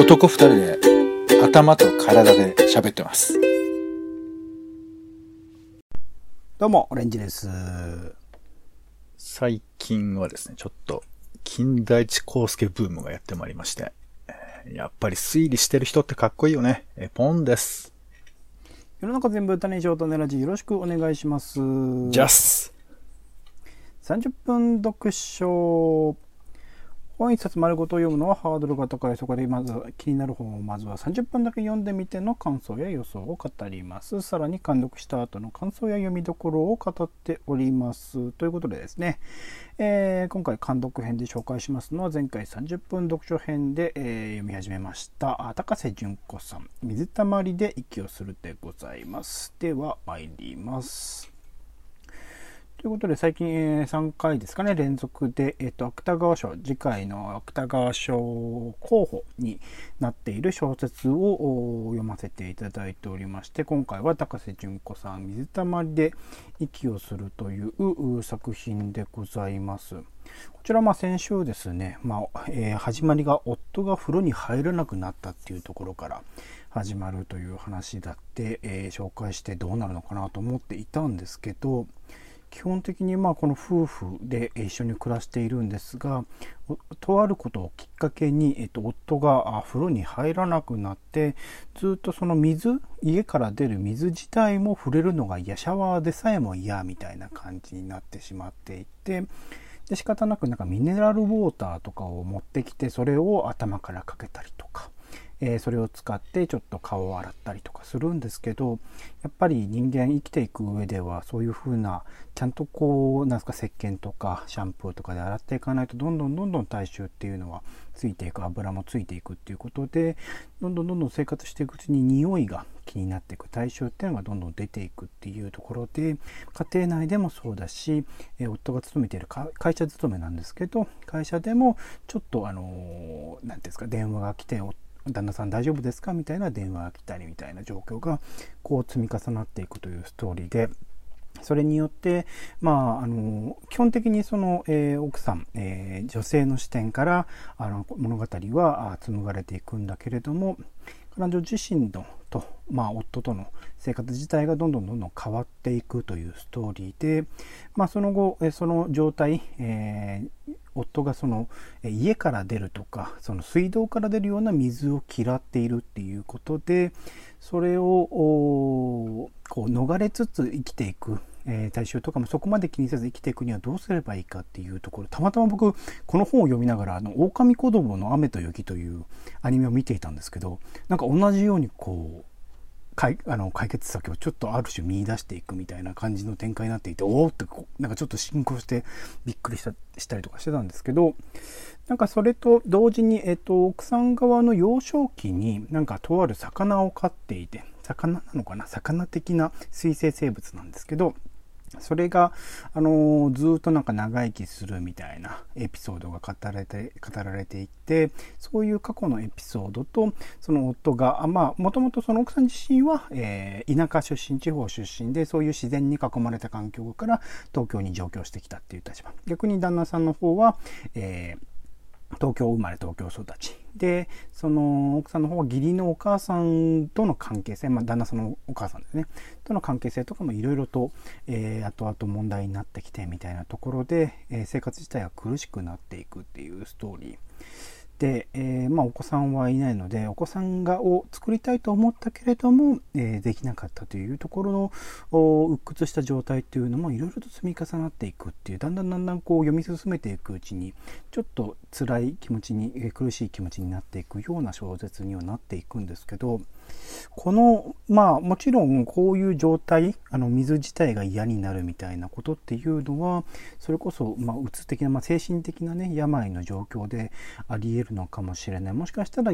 男二人で頭と体で喋ってます。どうも、オレンジです。最近はですね、ちょっと、金田一耕助ブームがやってまいりまして、えーやっぱり推理してる人ってかっこいいよね。えーポンです。世の中全部種にしようとねラジよろしくお願いします。ジャス30分読書。本一冊丸ごと読むのはハードルが高い。そこでまず気になる本をまずは30分だけ読んでみての感想や予想を語ります。さらに監読した後の感想や読みどころを語っております。ということでですね、えー今回監読編で紹介しますのは前回30分読書編で、えー読み始めました高瀬純子さん「水たまりで息をする」でございますでは参りますということで最近、えー3回ですかね連続で、えー、と芥川賞次回の芥川賞候補になっている小説を読ませていただいておりまして今回は高瀬純子さん「水たまりで息をする」というう作品でございます。こちらまあ先週ですね、まあえー始まりが夫が風呂に入らなくなったっていうところから始まるという話だって、えー紹介してどうなるのかなと思っていたんですけど基本的にまあこの夫婦で一緒に暮らしているんですがとあることをきっかけに、えっと夫が風呂に入らなくなってずっとその水家から出る水自体も触れるのが嫌シャワーでさえも嫌みたいな感じになってしまっていてで仕方なくなんかミネラルウォーターとかを持ってきてそれを頭からかけたりとか、えーそれを使ってちょっと顔を洗ったりとかするんですけどやっぱり人間生きていく上ではそういう風なちゃんとこうなんすか石鹸とかシャンプーとかで洗っていかないとどんどんどんどん体臭っていうのはついていく油もついていくっていうことでどんどんどんどん生活していくうちに匂いが気になっていく体臭っていうのがどんどん出ていくっていうところで家庭内でもそうだし、えー夫が勤めている会社勤めなんですけど会社でもちょっとあの何ていうんですか電話が来てお旦那さん大丈夫ですか？みたいな電話が来たりみたいな状況がこう積み重なっていくというストーリーでそれによって、まあ、あの基本的にその、えー奥さん、えー女性の視点からあの物語は紡がれていくんだけれども彼女自身のと、まあ、夫との生活自体がどんどんどんどん変わっていくというストーリーで、まあ、その後えその状態、えー夫がその家から出るとかその水道から出るような水を嫌っているっていうことでそれをこう逃れつつ生きていく、えー体臭とかもそこまで気にせず生きていくにはどうすればいいかっていうところたまたま僕この本を読みながら「あの狼子供の雨と雪」というアニメを見ていたんですけどなんか同じようにこう解あの解決策をちょっとある種見出していくみたいな感じの展開になっていておおってこうなんかちょっと進行してびっくりしたしたりとかしてたんですけどなんかそれと同時に、えっと、奥さん側の幼少期になんかとある魚を飼っていて魚なのかな魚的な水生生物なんですけどそれが、あのーずっとなんか長生きするみたいなエピソードが語られて語られていてそういう過去のエピソードとその夫があまあもともとその奥さん自身は、えー田舎出身地方出身でそういう自然に囲まれた環境から東京に上京してきたっていう立場。逆に旦那さんの方は、えー東京生まれ東京育ち。でその奥さんの方は義理のお母さんとの関係性、まあ、旦那さんのお母さんですね。との関係性とかもいろいろと、えー後々問題になってきてみたいなところで、えー生活自体が苦しくなっていくっていうストーリー。で、えーまあ、お子さんはいないのでお子さんがを作りたいと思ったけれども、えーできなかったというところの鬱屈した状態というのもいろいろと積み重なっていくっていうだんだんだんだんこう読み進めていくうちにちょっと辛い気持ちに、えー苦しい気持ちになっていくような小説にはなっていくんですけどこのまあもちろんこういう状態あの水自体が嫌になるみたいなことっていうのはそれこそまあうつ的な、まあ、精神的なね病の状況でありえるのかもしれない。もしかしたら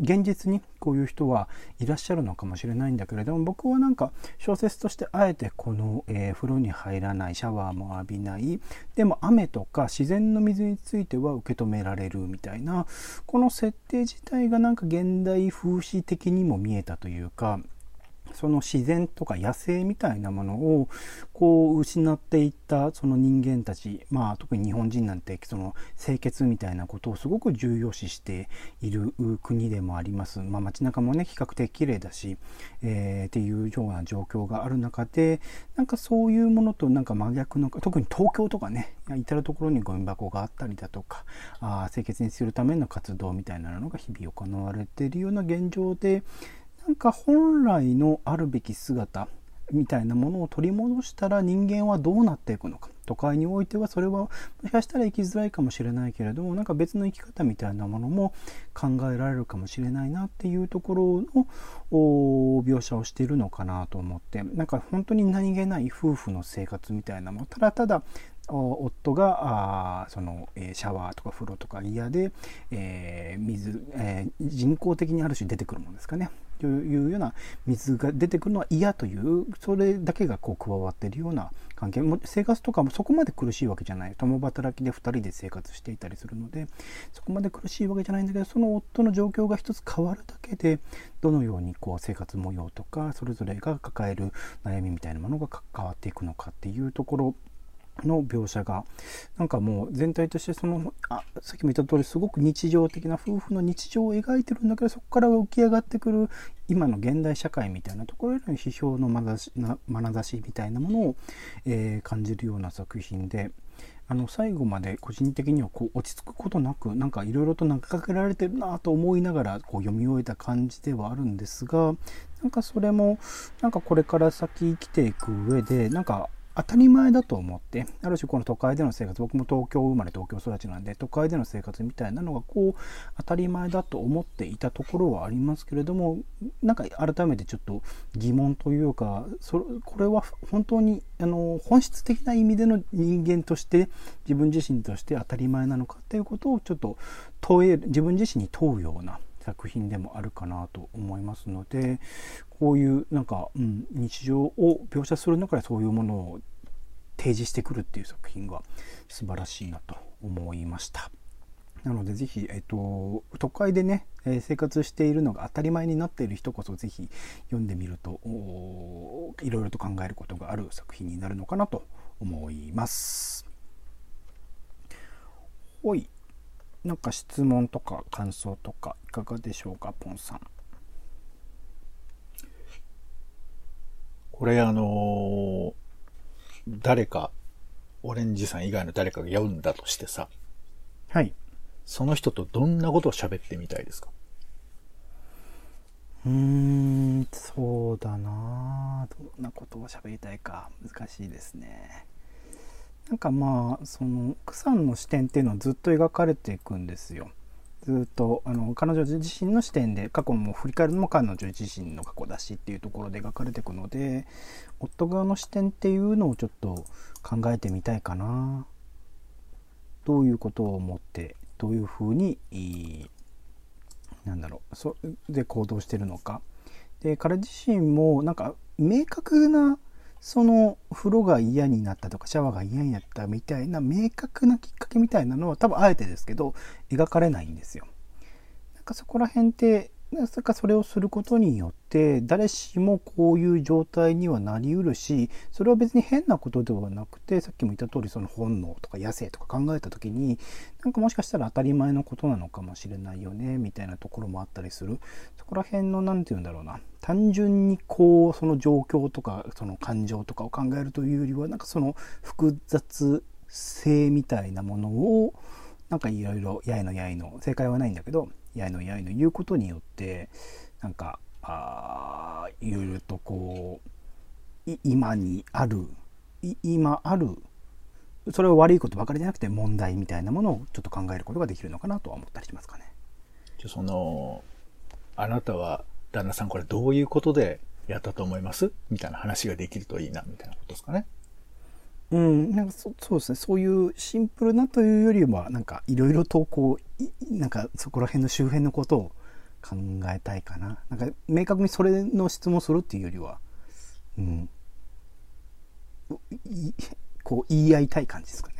現実にこういう人はいらっしゃるのかもしれないんだけれども僕はなんか小説としてあえてこの、えー風呂に入らないシャワーも浴びないでも雨とか自然の水については受け止められるみたいなこの設定自体がなんか現代風刺的にも見えたというかその自然とか野生みたいなものをこう失っていったその人間たち、まあ、特に日本人なんてその清潔みたいなことをすごく重要視している国でもあります、まあ、街中もね比較的綺麗だし、えー、っていうような状況がある中でなんかそういうものとなんか真逆の特に東京とかね至る所にゴミ箱があったりだとかあ清潔にするための活動みたいなのが日々行われているような現状でなんか本来のあるべき姿みたいなものを取り戻したら人間はどうなっていくのか都会においてはそれはもしかしたら生きづらいかもしれないけれどもなんか別の生き方みたいなものも考えられるかもしれないなっていうところの描写をしているのかなと思ってなんか本当に何気ない夫婦の生活みたいなものただただ夫があその、えシャワーとか風呂とか嫌で、えー、水、えー、人工的にある種出てくるものですかね。というような水が出てくるのは嫌というそれだけがこう加わっているような関係。も生活とかもそこまで苦しいわけじゃない。共働きで2人で生活していたりするのでそこまで苦しいわけじゃないんだけどその夫の状況が一つ変わるだけでどのようにこう生活模様とかそれぞれが抱える悩みみたいなものが変わっていくのかっていうところの描写がなんかもう全体としてそのあさっきも言った通りすごく日常的な夫婦の日常を描いてるんだけどそこから浮き上がってくる今の現代社会みたいなところへの批評の眼差しみたいなものを、えー、感じるような作品で。あの最後まで個人的にはこう落ち着くことなくなんかいろいろと投げかけられてるなと思いながらこう読み終えた感じではあるんですがなんかそれもなんかこれから先生きていく上でなんか当たり前だと思ってある種この都会での生活僕も東京生まれ東京育ちなんで都会での生活みたいなのがこう当たり前だと思っていたところはありますけれどもなんか改めてちょっと疑問というかそこれは本当にあの本質的な意味での人間として自分自身として当たり前なのかっていうことをちょっと問える自分自身に問うような作品でもあるかなと思いますのでこういうなんか、うん、日常を描写する中でそういうものを提示してくるっていう作品が素晴らしいなと思いました。なのでぜひ、えっと、都会でね、え生活しているのが当たり前になっている人こそぜひ読んでみるといろいろと考えることがある作品になるのかなと思います。ほい。なんか質問とか感想とかいかがでしょうか、ポンさん。これあのー、誰か、オレンジさん以外の誰かが読んだとしてさ。はい。その人とどんなことを喋ってみたいですか？うーん、そうだなどんなことを喋りたいか。難しいですね。なんかまあ、その、クさんの視点っていうのはずっと描かれていくんですよ。ずっとあの彼女自身の視点で過去も振り返るのも彼女自身の過去だしっていうところで描かれていくので夫側の視点っていうのをちょっと考えてみたいかな。どういうことを思ってどういうふうになんだろうそで行動してるのか。で彼自身もなんか明確なその風呂が嫌になったとかシャワーが嫌になったみたいな明確なきっかけみたいなのは多分あえてですけど描かれないんですよ。なんかそこら辺ってそかそれをすることによって誰しもこういう状態にはなりうるしそれは別に変なことではなくてさっきも言った通りその本能とか野生とか考えた時になんかもしかしたら当たり前のことなのかもしれないよねみたいなところもあったりする。そこら辺の何て言うんだろうな。単純にこうその状況とかその感情とかを考えるというよりはなんかその複雑性みたいなものをなんかいろいろやいのやいの正解はないんだけどやいのやいの言うことによってなんかあいろいろとこう今にある今あるそれは悪いことばかりじゃなくて問題みたいなものをちょっと考えることができるのかなとは思ったりしますかね。じゃそのあなたは旦那さんこれどういうことでやったと思います？みたいな話ができるといいなみたいなことですかね。うん、なんかそそうですね。そういうシンプルなというよりはなんかいろいろとこうなんかそこら辺の周辺のことを考えたいかな。なんか明確にそれの質問するっていうよりは、うん、こう言い合いたい感じですかね。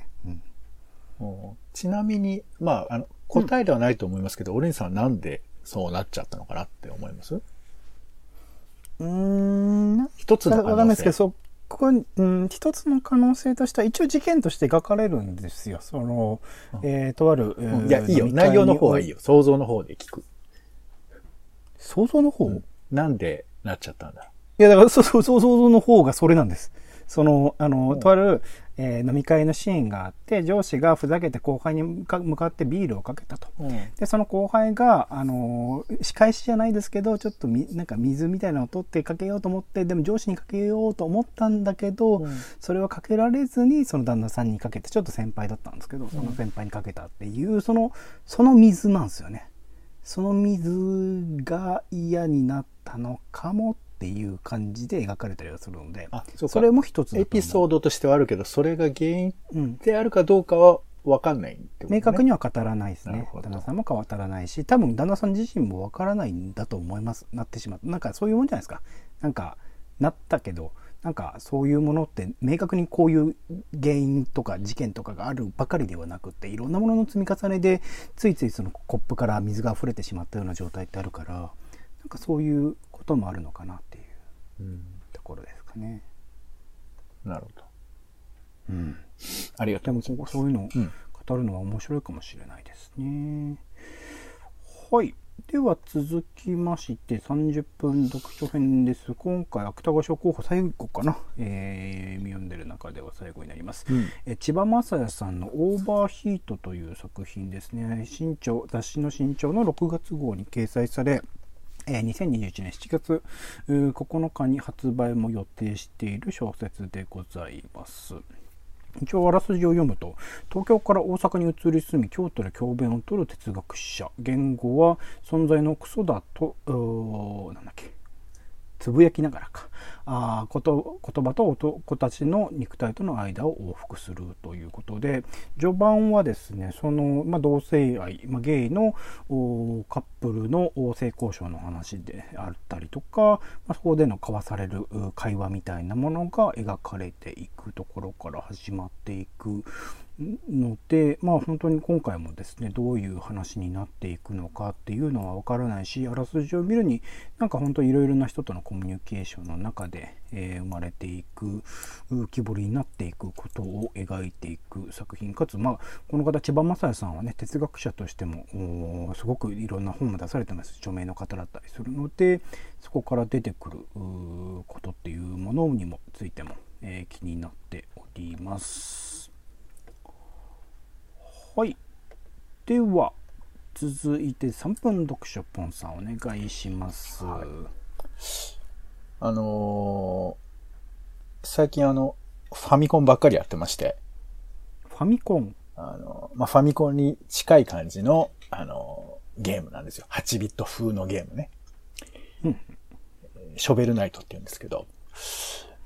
うん、ちなみに、まあ、あの答えではないと思いますけど、うん、オレンさんはなんでそうなっちゃったのかなって思います？うーん、一つの可わかんない能ですけど、こに、うん、一つの可能性としては、一応事件として描かれるんですよ。その、えー、とある、えーいや、いいよ。内容の方はいいよ。想像の方で聞く。想像の方、いなんでなっちゃったんだ？や、だから、そうそう、想像の方がそれなんです。その、あの、とある、えー飲み会のシーンがあって、上司がふざけて後輩に向かってビールをかけたと。で、その後輩が、あのー仕返しじゃないですけど、ちょっとみ、なんか水みたいなのを取ってかけようと思って、でも上司にかけようと思ったんだけど、うんそれはかけられずに、その旦那さんにかけて、ちょっと先輩だったんですけど、その先輩にかけたっていう、その、その水なんですよね。その水が嫌になったのかもっていう感じで描かれたりはするので、あ、それも一つエピソードとしてはあるけど、それが原因うん。であるかどうかは分かんないね。明確には語らないですね。旦那さんも語らないし多分旦那さん自身もわからないんだと思います。なってしまったなんかそういうもんじゃないですか。なんかなったけどなんかそういうものって明確にこういう原因とか事件とかがあるばかりではなくっていろんなものの積み重ねでついついそのコップから水が溢れてしまったような状態ってあるからなんかそういうこともあるのかなっていううん。ところですかね。なるほど。うん、ありがとでもうございます。そういうのをうん語るのは面白いかもしれないですね。はい。では続きまして30分読書編です。今回芥川賞候補最後かな、えー読んでる中では最後になります。うんえ千葉雅也さんの「オーバーヒート」という作品ですね新潮雑誌の新潮の6月号に掲載されえ2021年7月9日に発売も予定している小説でございます。一応あらすじを読むと東京から大阪に移り住み京都で教鞭をとる哲学者言語は存在のクソだとなんだっけつぶやきながらか。あこと言葉と男たちの肉体との間を往復するということで序盤はですねその、まあ、同性愛、まあ、ゲイのカップルの性交渉の話であったりとか、まあ、そこでの交わされる会話みたいなものが描かれていくところから始まっていく。のでまあ本当に今回もですねどういう話になっていくのかっていうのは分からないしあらすじを見るになんか本当いろいろな人とのコミュニケーションの中で、えー生まれていく浮き彫りになっていくことを描いていく作品かつまあこの方千葉雅也さんはね哲学者としてもすごくいろんな本も出されてます著名の方だったりするのでそこから出てくることっていうものにもついても、えー気になっております。はい。では、続いて3分読書ポンさんお願いします。あのー最近あの、ファミコンばっかりやってまして、ファミコン？あの、まあ、ファミコンに近い感じの、あのーゲームなんですよ。8ビット風のゲームね。うんショベルナイトって言うんですけど、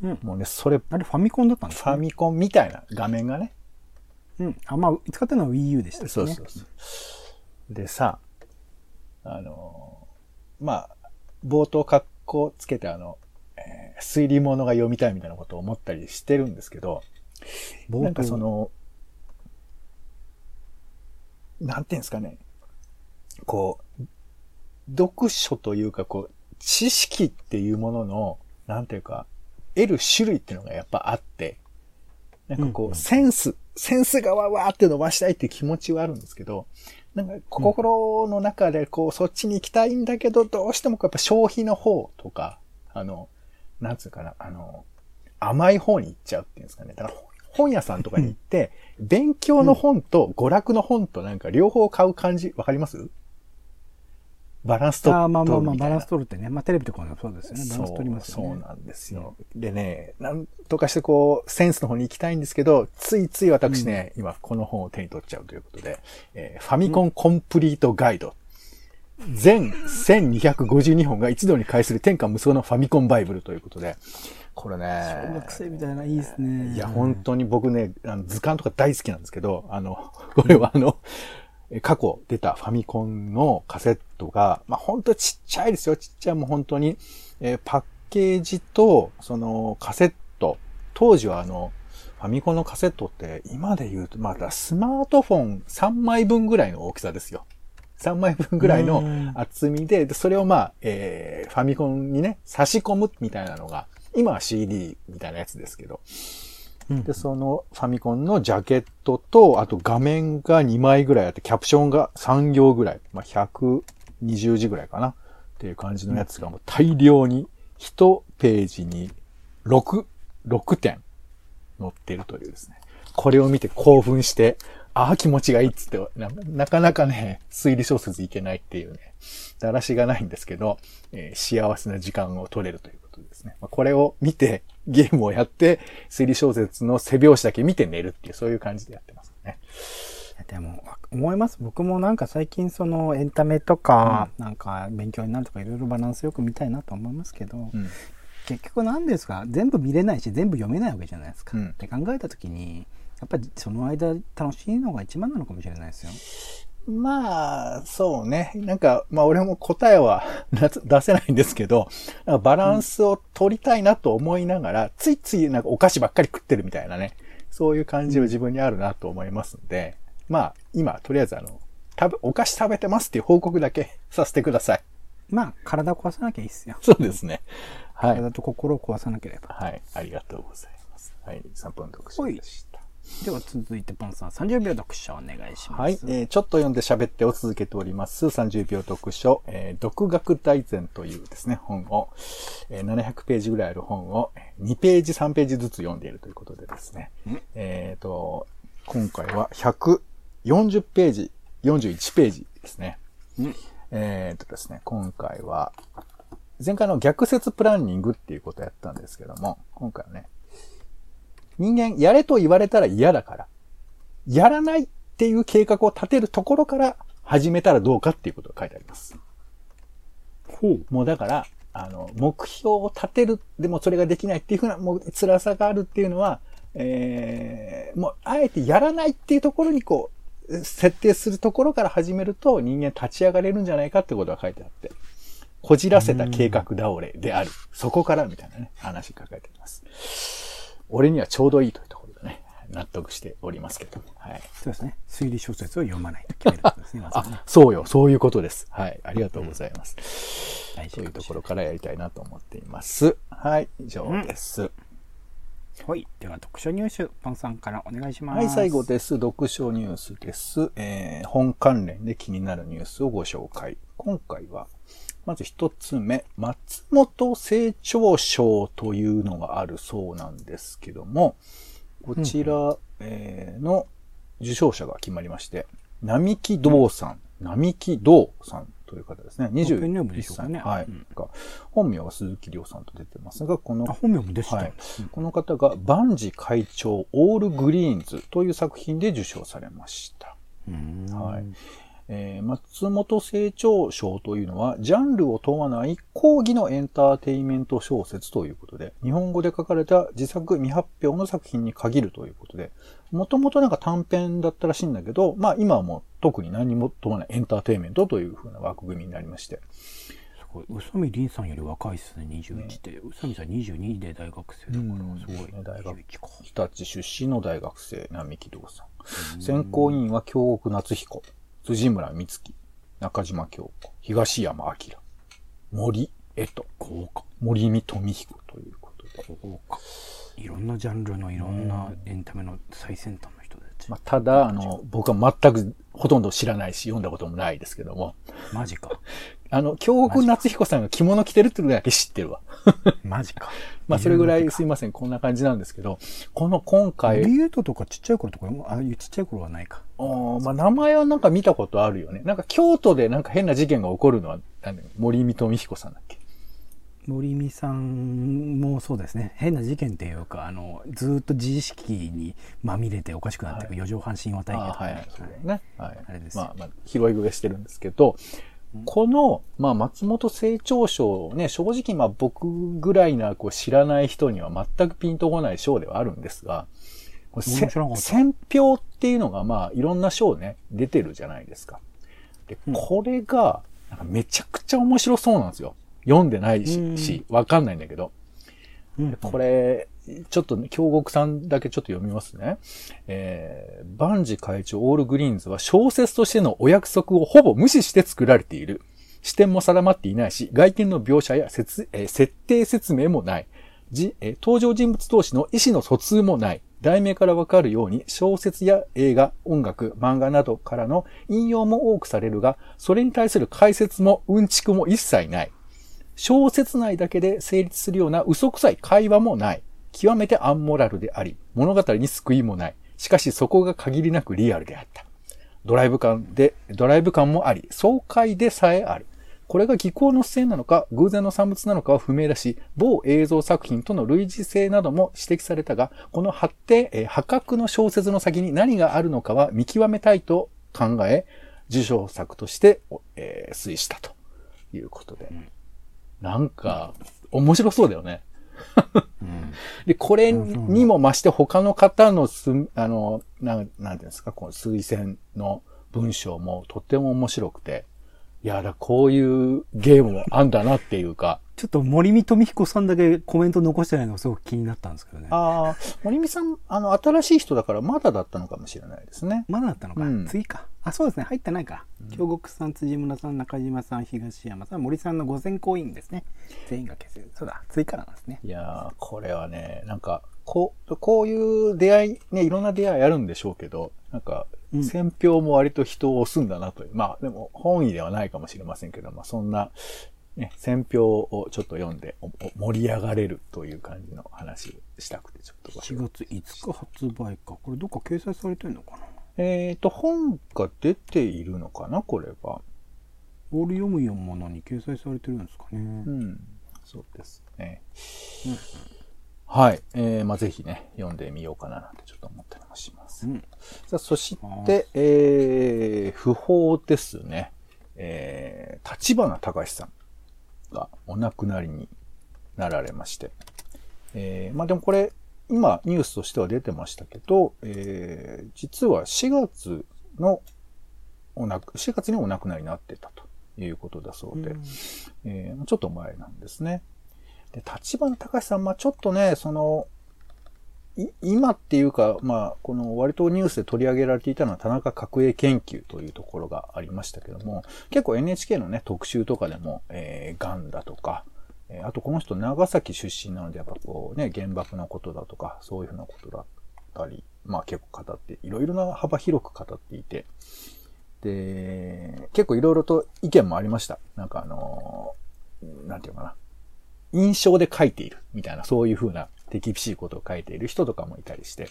うん。もうね、それ、フあれファミコンだったんですか、ァミコンみたいな画面がね、うん。あ、まあ、使ってるのは Wii U でしたね。そうそうそう。でさ、あのーまあ、冒頭格好つけてあの、えー推理物が読みたいみたいなことを思ったりしてるんですけど、なんかその、なんていうんですかね、こう、読書というか、こう、知識っていうものの、なんていうか、得る種類っていうのがやっぱあって、なんかこう、センス、センスがわわーって伸ばしたいっていう気持ちはあるんですけど、なんか心の中でこう、そっちに行きたいんだけど、どうしてもこうやっぱ消費の方とか、あの、なんつうかな、あの、甘い方に行っちゃうっていうんですかね。だから本屋さんとかに行って、勉強の本と娯楽の本となんか両方買う感じ、わかります？バランス取るまあまあまあ、みたいなバランス取るってね。まあ、テレビとかもそうですよね。バランス取りますよね。そうなんですよ。でね、なんとかしてこう、センスの方に行きたいんですけど、ついつい私ね、今この本を手に取っちゃうということで、えーファミコンコンプリートガイド。全1252本が一度に返する天下無双のファミコンバイブルということで、これね、小学生みたいな、いいですね。いや、本当に僕ね、あの図鑑とか大好きなんですけど、あの、これはあの、え過去出たファミコンのカセットが、まあ本当ちっちゃいですよ。ちっちゃいもう本当に、えーパッケージと、そのカセット、当時はあの、ファミコンのカセットって今で言うと、まだスマートフォン3枚分ぐらいの大きさですよ。3枚分ぐらいのうん厚みで、でそれをまあ、えー、ファミコンにね、差し込むみたいなのが、今は CD みたいなやつですけど、で、そのファミコンのジャケットと、あと画面が2枚ぐらいあって、キャプションが3行ぐらい、まあ、120字ぐらいかな。っていう感じのやつがもう大量に1ページに6、6点載ってるというですね。これを見て興奮して、ああ、気持ちがいいっつってな、なかなかね、推理小説いけないっていうね、だらしがないんですけど、えー幸せな時間を取れるという。ですね。まあ、これを見て、ゲームをやって、推理小説の背表紙だけ見て寝るっていう、そういう感じでやってますね。でも思います僕もなんか最近そのエンタメとか、なんか勉強になるとかいろいろバランスよく見たいなと思いますけど、うん。結局何ですか全部見れないし全部読めないわけじゃないですか、うんって考えた時にやっぱりその間楽しいのが一番なのかもしれないですよまあ、そうね。なんか、まあ俺も答えは な出せないんですけど、バランスを取りたいなと思いながら、ついついなんかお菓子ばっかり食ってるみたいなね。そういう感じは自分にあるなと思いますんで、まあ今、とりあえずあの、食べ、お菓子食べてますっていう報告だけ させてください。まあ体を壊さなきゃいいっすよそうですね。はい。体と心を壊さなければはい。ありがとうございます。はい。3分読書でした。では続いてパンさん30秒読書お願いします。はい、えーちょっと読んで喋ってを続けております。30秒読書、えー独学大全というですね、本を、えー700ページぐらいある本を2ページ、3ページずつ読んでいるということでですね、えっ、と、今回は140ページ、41ページですね。うん。えっ、とですね、今回は、前回の逆説プランニングっていうことをやったんですけども、今回はね、人間やれと言われたら嫌だから、やらないっていう計画を立てるところから始めたらどうかっていうことが書いてあります。ほうもうだから、あの、目標を立てる、でもそれができないっていうふうな、もう辛さがあるっていうのは、えー、もう、あえてやらないっていうところにこう、設定するところから始めると人間立ち上がれるんじゃないかってことが書いてあって、こじらせた計画倒れである。そこからみたいなね、話が書いてあります。俺にはちょうどいいというところでね、納得しておりますけども。はい。そうですね推理小説を読まないと決めることですねまねあ、そうよ、そういうことです。はい、ありがとうございます。大事というところからやりたいなと思っています。はい、以上です。はいでは読書入手パンさんからお願いしますはい、最後です。読書ニュースです。えー、本関連で気になるニュースをご紹介。今回は、まず一つ目、松本清張賞というのがあるそうなんですけども、こちら、えーの受賞者が決まりまして、並木道さん、並木道さんという方ですね。ペンネーム21でしょうかね歳。はい。うんが本名は鈴木亮さんと出てますが、このあ本名も出てたはい、この方が万事会長オールグリーンズという作品で受賞されました。うんはいえー松本清張賞というのは、ジャンルを問わない講義のエンターテインメント小説ということで、日本語で書かれた自作未発表の作品に限るということで、もともとなんか短編だったらしいんだけど、まあ今はもう特に何も問わないエンターテインメントという風な枠組みになりまして、すごい。宇佐美凛さんより若いですね21で、宇佐美さん22で大学生だからすごい、ね大学。21か。日立出身の大学生、並木道さん。選考委員は京極夏彦、辻村美月、中島京子、東山明、森江と、豪華森見富彦ということで。豪華いろんなジャンルのいろんなエンタメの最先端の、まあ、ただ、あの、僕は全くほとんど知らないし、読んだこともないですけども、マジか。あの、京極夏彦さんが着物着てるっていうのだけ知ってるわ。マジか。まあ、それぐらい理すいません、こんな感じなんですけど、この今回、由ととかちっちゃい頃とかああいうちっちゃい頃はないか。あーまあ、名前はなんか見たことあるよね。なんか京都でなんか変な事件が起こるのは、森見富彦さんだっけ？森美さんもそうですね。変な事件っていうかあのずーっと自意識にまみれておかしくなっていく四畳半神話体系とかはね。はい。あれです。よまあ、まあ、拾い食いしてるんですけど、この、まあ、松本清張賞をね、正直、まあ、僕ぐらいな、こう、知らない人には全くピンとこない賞ではあるんですが、選票っていうのが、まあ、いろんな賞ね、出てるじゃないですか。で、これが、なんかめちゃくちゃ面白そうなんですよ。読んでないし、うんしわかんないんだけど。うんこれ、ちょっとね、京極さんだけちょっと読みますね。えー、万事会長オールグリーンズは小説としてのお約束をほぼ無視して作られている。視点も定まっていないし、外見の描写や設,、えー、設定説明もない。じ、えー、登場人物同士の意思の疎通もない。題名からわかるように小説や映画、音楽、漫画などからの引用も多くされるが、それに対する解説もうんちくも一切ない。小説内だけで成立するような嘘くさい会話もない。極めてアンモラルであり、物語に救いもない。しかしそこが限りなくリアルであった。ドライブ感で、ドライブ感もあり、爽快でさえある。これが技巧の出演なのか、偶然の産物なのかは不明だし、某映像作品との類似性なども指摘されたが、この発展、えー、破格の小説の先に何があるのかは見極めたいと考え、受賞作として、えー、推したということで。なんか、面白そうだよね。で、これにも増して他の方のす、あの、なん、なんていうんですか、この推薦の文章もとっても面白くて、いや、だこういうゲームもあんだなっていうか。ちょっと森見富彦さんだけコメント残してないのがすごく気になったんですけどね。ああ、森見さん、あの、新しい人だからまだだったのかもしれないですね。まだだったのか。うん、次か。あ、そうですね。入ってないか。京極さん、辻村さん、中島さん、東山さん、森さんの五千行員ですね。全員が消せる。そうだ。次からなんですね。いやー、これはね、なんか、こう、こういう出会い、ね、いろんな出会いあるんでしょうけど、なんか、選票も割と人を押すんだなという。まあ、でも本意ではないかもしれませんけど、まあ、そんな、ね、選票をちょっと読んで盛り上がれるという感じの話をしたくて、ちょっと。4月5日発売か。これどっか掲載されてるのかな？えっ、ー、と、本が出ているのかなこれは。オール読むよものに掲載されてるんですかね。うん。そうですね。うんはい。えー、まあ、ぜひね、読んでみようかななんてちょっと思ったりもします。うん、さあ、そして、えー、不法ですね。えー、立花隆さんがお亡くなりになられまして。えー、まあ、でもこれ、今ニュースとしては出てましたけど、えー、実は4月のお亡く、4月にお亡くなりになってたということだそうで、うん、えー、ちょっと前なんですね。で、立花隆さん、まあちょっとね、その、今っていうか、まあ、この割とニュースで取り上げられていたのは田中角栄研究というところがありましたけども、結構 NHK のね、特集とかでも、えー、癌だとか、えー、あとこの人長崎出身なので、やっぱこうね、原爆のことだとか、そういうふうなことだったり、まあ結構語って、いろいろな幅広く語っていて、で、結構いろいろと意見もありました。なんかあのー、なんていうかな。印象で書いているみたいな、そういう風な手厳しいことを書いている人とかもいたりして、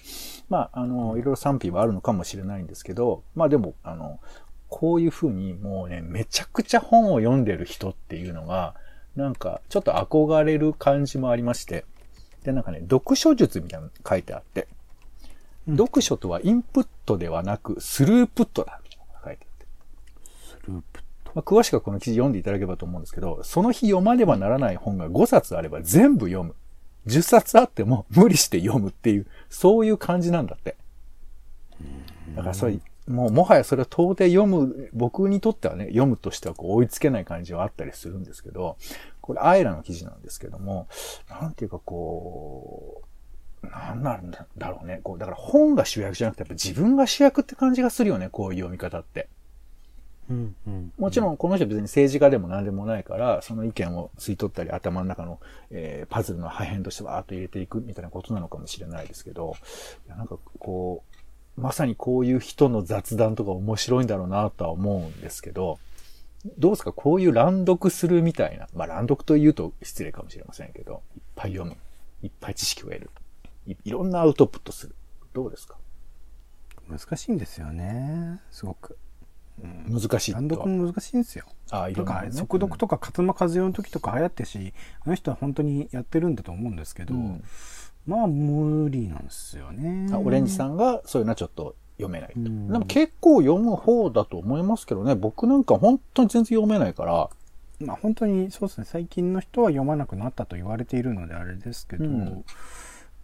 まあ、あの、いろいろ賛否はあるのかもしれないんですけど、まあでも、あの、こういう風にもうね、めちゃくちゃ本を読んでる人っていうのが、なんか、ちょっと憧れる感じもありまして、で、なんかね、読書術みたいなの書いてあって、うん、読書とはインプットではなく、スループットだ。書いてあって。スループットまあ、詳しくはこの記事読んでいただければと思うんですけど、その日読まねばならない本が5冊あれば全部読む。10冊あっても無理して読むっていう、そういう感じなんだって。だからそれ、もうもはやそれは到底読む、僕にとってはね、読むとしてはこう追いつけない感じはあったりするんですけど、これアイラの記事なんですけども、なんていうかこう、なんなんだろうね。こう、だから本が主役じゃなくてやっぱ自分が主役って感じがするよね、こういう読み方って。うんうん、もちろんこの人別に政治家でも何でもないから、その意見を吸い取ったり頭の中の、えー、パズルの破片としてわーっと入れていくみたいなことなのかもしれないですけど、いやなんかこう、まさにこういう人の雑談とか面白いんだろうなとは思うんですけど、どうですかこういう乱読するみたいな、まあ乱読と言うと失礼かもしれませんけど、いっぱい読む。いっぱい知識を得る。いいろんなアウトプットする。どうですか？難しいんですよね。すごく。難しい単独も難しいんですよ。ああ、いろか、速読とか勝間和代の時とか流行ってし、あの人は本当にやってるんだと思うんですけど、うん、まあ無理なんですよね。オレンジさんがそういうのはちょっと読めないと。うん、でも結構読む方だと思いますけどね、僕なんか本当に全然読めないから。まあ本当にそうですね、最近の人は読まなくなったと言われているのであれですけど、うん。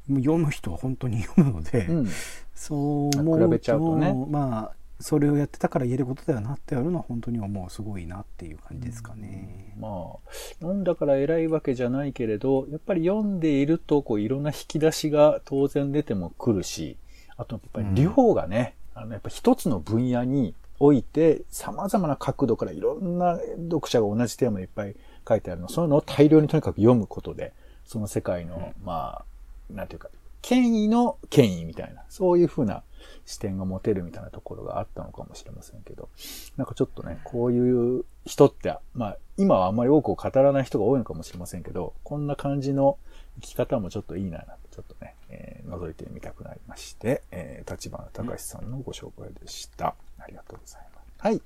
読む人は本当に読むので、うん、そう思うとね。まあそれをやってたから言えることだよなってやるのは本当に思う。すごいなっていう感じですかね。まあ、読んだから偉いわけじゃないけれど、やっぱり読んでいると、こう、いろんな引き出しが当然出ても来るし、あと、やっぱり量がね、あの、やっぱ一つの分野において、様々な角度からいろんな読者が同じテーマいっぱい書いてあるの、そういうのを大量にとにかく読むことで、その世界の、まあ、なんていうか、権威の権威みたいな、そういうふうな視点が持てるみたいなところがあったのかもしれませんけど、なんかちょっとね、こういう人って、まあ、今はあんまり多くを語らない人が多いのかもしれませんけど、こんな感じの生き方もちょっといいな、なんてちょっとね、えー、覗いてみたくなりまして、えー、立花隆さんのご紹介でした。ありがとうございます。はい。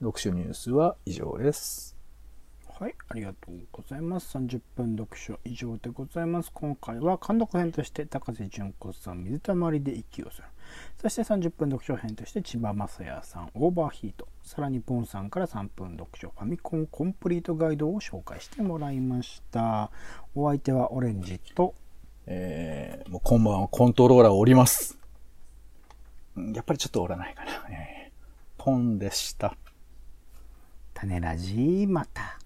読書ニュースは以上です。はい、ありがとうございます。30分読書以上でございます。今回は監督編として高瀬淳子さん、水たまりで息をする。そして30分読書編として千葉雅也さん、オーバーヒート。さらにポンさんから3分読書ファミコンコンプリートガイドを紹介してもらいました。お相手はオレンジと、えー、もう今晩はコントローラーを折ります。やっぱりちょっと折らないかな。えー、ポンでした。種ラジまた。